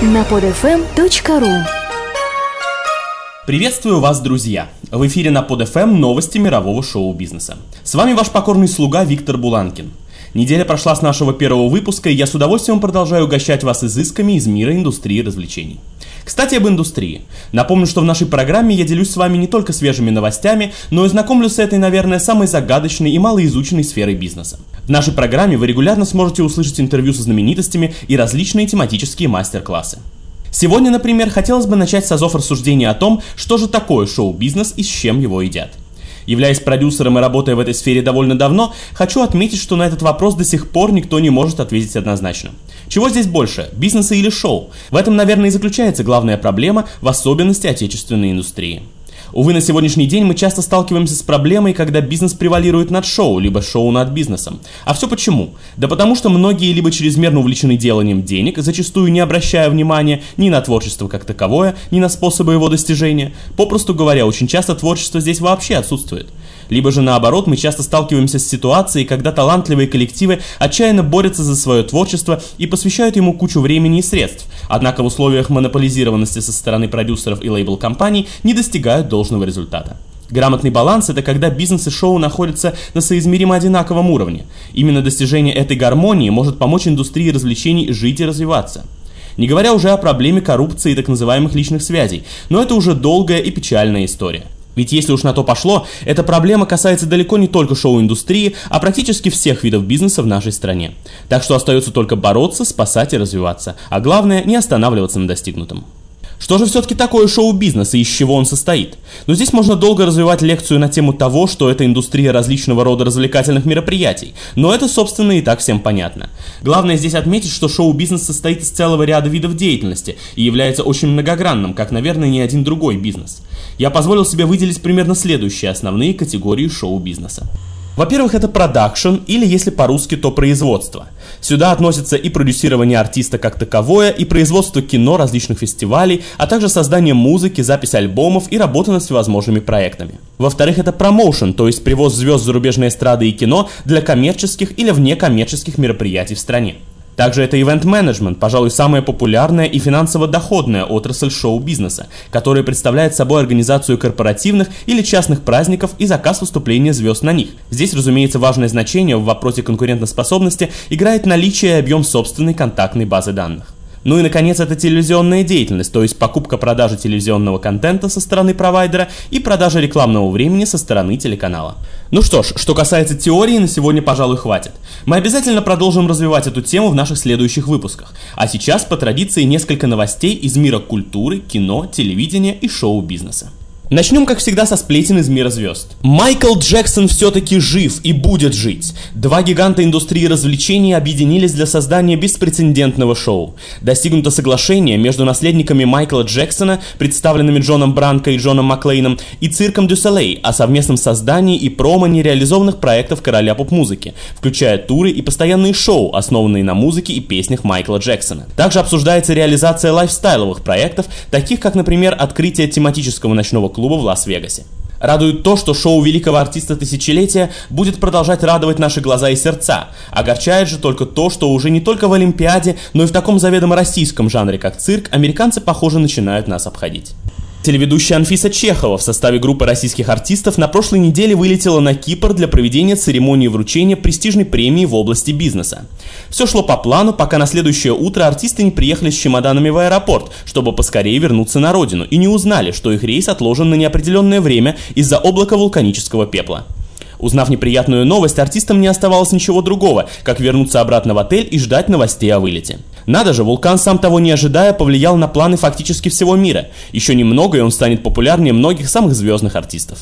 на podfm.ru Приветствую вас, друзья! В эфире на PodFM новости мирового шоу-бизнеса. С вами ваш покорный слуга Виктор Буланкин. Неделя прошла с нашего первого выпуска, и я с удовольствием продолжаю угощать вас изысками из мира индустрии развлечений. Кстати, об индустрии. Напомню, что в нашей программе я делюсь с вами не только свежими новостями, но и знакомлю с этой, наверное, самой загадочной и малоизученной сферой бизнеса. В нашей программе вы регулярно сможете услышать интервью со знаменитостями и различные тематические мастер-классы. Сегодня, например, хотелось бы начать с азов рассуждения о том, что же такое шоу-бизнес и с чем его едят. Являясь продюсером и работая в этой сфере довольно давно, хочу отметить, что на этот вопрос до сих пор никто не может ответить однозначно. Чего здесь больше, бизнеса или шоу? В этом, наверное, и заключается главная проблема, в особенности отечественной индустрии. Увы, на сегодняшний день мы часто сталкиваемся с проблемой, когда бизнес превалирует над шоу, либо шоу над бизнесом. А все почему? Да потому что многие либо чрезмерно увлечены деланием денег, зачастую не обращая внимания ни на творчество как таковое, ни на способы его достижения. Попросту говоря, очень часто творчество здесь вообще отсутствует. Либо же наоборот, мы часто сталкиваемся с ситуацией, когда талантливые коллективы отчаянно борются за свое творчество и посвящают ему кучу времени и средств, однако в условиях монополизированности со стороны продюсеров и лейбл-компаний не достигают должного результата. Грамотный баланс – это когда бизнес и шоу находятся на соизмеримо одинаковом уровне. Именно достижение этой гармонии может помочь индустрии развлечений жить и развиваться. Не говоря уже о проблеме коррупции и так называемых личных связей, но это уже долгая и печальная история. Ведь если уж на то пошло, эта проблема касается далеко не только шоу-индустрии, а практически всех видов бизнеса в нашей стране. Так что остается только бороться, спасать и развиваться, а главное не останавливаться на достигнутом. Что же все-таки такое шоу-бизнес и из чего он состоит? Но здесь можно долго развивать лекцию на тему того, что это индустрия различного рода развлекательных мероприятий, но это, собственно, и так всем понятно. Главное здесь отметить, что шоу-бизнес состоит из целого ряда видов деятельности и является очень многогранным, как, наверное, ни один другой бизнес. Я позволил себе выделить примерно следующие основные категории шоу-бизнеса. Во-первых, это продакшн, или если по-русски, то производство. Сюда относятся и продюсирование артиста как таковое, и производство кино различных фестивалей, а также создание музыки, запись альбомов и работа над всевозможными проектами. Во-вторых, это промоушен, то есть привоз звезд зарубежной эстрады и кино для коммерческих или внекоммерческих мероприятий в стране. Также это ивент-менеджмент, пожалуй, самая популярная и финансово доходная отрасль шоу-бизнеса, которая представляет собой организацию корпоративных или частных праздников и заказ выступления звезд на них. Здесь, разумеется, важное значение в вопросе конкурентоспособности играет наличие и объем собственной контактной базы данных. Ну и, наконец, это телевизионная деятельность, то есть покупка-продажа телевизионного контента со стороны провайдера и продажа рекламного времени со стороны телеканала. Ну что ж, что касается теории, на сегодня, пожалуй, хватит. Мы обязательно продолжим развивать эту тему в наших следующих выпусках. А сейчас, по традиции, несколько новостей из мира культуры, кино, телевидения и шоу-бизнеса. Начнем, как всегда, со сплетен из мира звезд. Майкл Джексон все-таки жив и будет жить. Два гиганта индустрии развлечений объединились для создания беспрецедентного шоу. Достигнуто соглашение между наследниками Майкла Джексона, представленными Джоном Бранко и Джоном Маклейном, и цирком Дю Солей о совместном создании и промо нереализованных проектов короля поп-музыки, включая туры и постоянные шоу, основанные на музыке и песнях Майкла Джексона. Также обсуждается реализация лайфстайловых проектов, таких как, например, открытие тематического ночного клуба в Лас-Вегасе. Радует то, что шоу великого артиста тысячелетия будет продолжать радовать наши глаза и сердца. Огорчает же только то, что уже не только в Олимпиаде, но и в таком заведомо российском жанре, как цирк, американцы, похоже, начинают нас обходить. Телеведущая Анфиса Чехова в составе группы российских артистов на прошлой неделе вылетела на Кипр для проведения церемонии вручения престижной премии в области бизнеса. Все шло по плану, пока на следующее утро артисты не приехали с чемоданами в аэропорт, чтобы поскорее вернуться на родину, и не узнали, что их рейс отложен на неопределенное время из-за облака вулканического пепла. Узнав неприятную новость, артистам не оставалось ничего другого, как вернуться обратно в отель и ждать новостей о вылете. Надо же, вулкан, сам того не ожидая, повлиял на планы фактически всего мира. Еще немного, и он станет популярнее многих самых звездных артистов.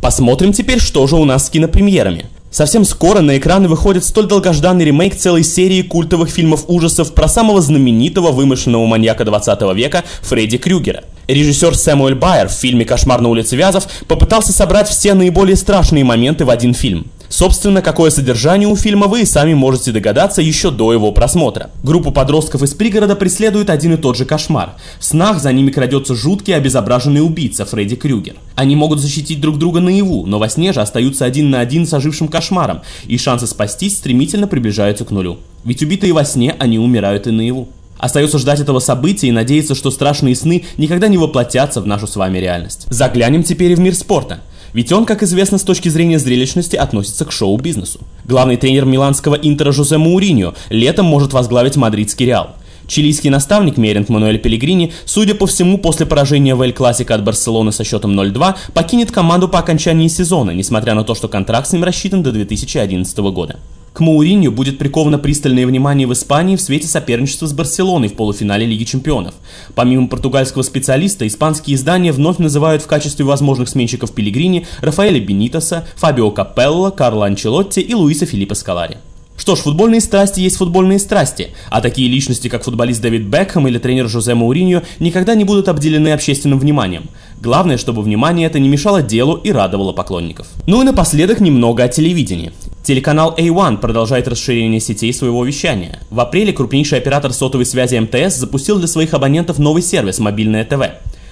Посмотрим теперь, что же у нас с кинопремьерами. Совсем скоро на экраны выходит столь долгожданный ремейк целой серии культовых фильмов ужасов про самого знаменитого вымышленного маньяка 20 века Фредди Крюгера. Режиссер Сэмуэль Байер в фильме «Кошмар на улице Вязов» попытался собрать все наиболее страшные моменты в один фильм. Собственно, какое содержание у фильма вы и сами можете догадаться еще до его просмотра. Группу подростков из пригорода преследует один и тот же кошмар. В снах за ними крадется жуткий обезображенный убийца Фредди Крюгер. Они могут защитить друг друга наяву, но во сне же остаются один на один с ожившим кошмаром, и шансы спастись стремительно приближаются к нулю. Ведь убитые во сне, они умирают и наяву. Остается ждать этого события и надеяться, что страшные сны никогда не воплотятся в нашу с вами реальность. Заглянем теперь в мир спорта. Ведь он, как известно, с точки зрения зрелищности относится к шоу-бизнесу. Главный тренер миланского Интера Жозе Мауриньо летом может возглавить мадридский Реал. Чилийский наставник Мерент Мануэль Пелегрини, судя по всему, после поражения в Эль Классика от Барселоны со счетом 0-2, покинет команду по окончании сезона, несмотря на то, что контракт с ним рассчитан до 2011 года. К Мауринью будет приковано пристальное внимание в Испании в свете соперничества с Барселоной в полуфинале Лиги Чемпионов. Помимо португальского специалиста, испанские издания вновь называют в качестве возможных сменщиков Пелигрини Рафаэля Бенитоса, Фабио Капелло, Карло Анчелотти и Луиса Филиппа Скалари. Что ж, футбольные страсти есть футбольные страсти, а такие личности, как футболист Дэвид Бекхэм или тренер Жозе Мауриньо, никогда не будут обделены общественным вниманием. Главное, чтобы внимание это не мешало делу и радовало поклонников. Ну и напоследок немного о телевидении. Телеканал A1 продолжает расширение сетей своего вещания. В апреле крупнейший оператор сотовой связи МТС запустил для своих абонентов новый сервис «Мобильное ТВ».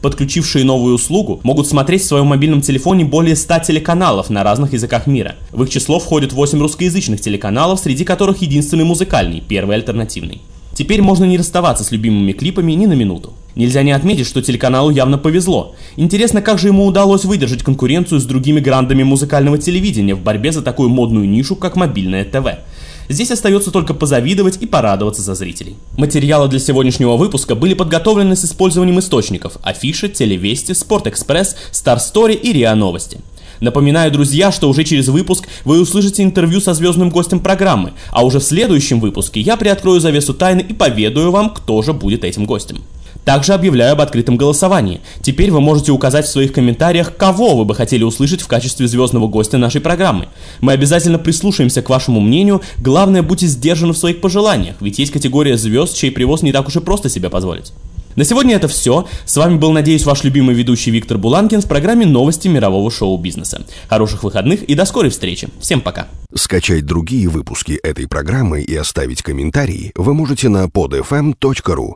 Подключившие новую услугу могут смотреть в своем мобильном телефоне более 100 телеканалов на разных языках мира. В их число входят 8 русскоязычных телеканалов, среди которых единственный музыкальный, первый альтернативный. Теперь можно не расставаться с любимыми клипами ни на минуту. Нельзя не отметить, что телеканалу явно повезло. Интересно, как же ему удалось выдержать конкуренцию с другими грандами музыкального телевидения в борьбе за такую модную нишу, как мобильное ТВ. Здесь остается только позавидовать и порадоваться за зрителей. Материалы для сегодняшнего выпуска были подготовлены с использованием источников Афиша, Телевести, Спортэкспресс, Story и РИА Новости. Напоминаю, друзья, что уже через выпуск вы услышите интервью со звездным гостем программы, а уже в следующем выпуске я приоткрою завесу тайны и поведаю вам, кто же будет этим гостем. Также объявляю об открытом голосовании. Теперь вы можете указать в своих комментариях, кого вы бы хотели услышать в качестве звездного гостя нашей программы. Мы обязательно прислушаемся к вашему мнению, главное будьте сдержаны в своих пожеланиях, ведь есть категория звезд, чей привоз не так уж и просто себе позволить. На сегодня это все. С вами был, надеюсь, ваш любимый ведущий Виктор Буланкин в программе «Новости мирового шоу-бизнеса». Хороших выходных и до скорой встречи. Всем пока. Скачать другие выпуски этой программы и оставить комментарии вы можете на podfm.ru.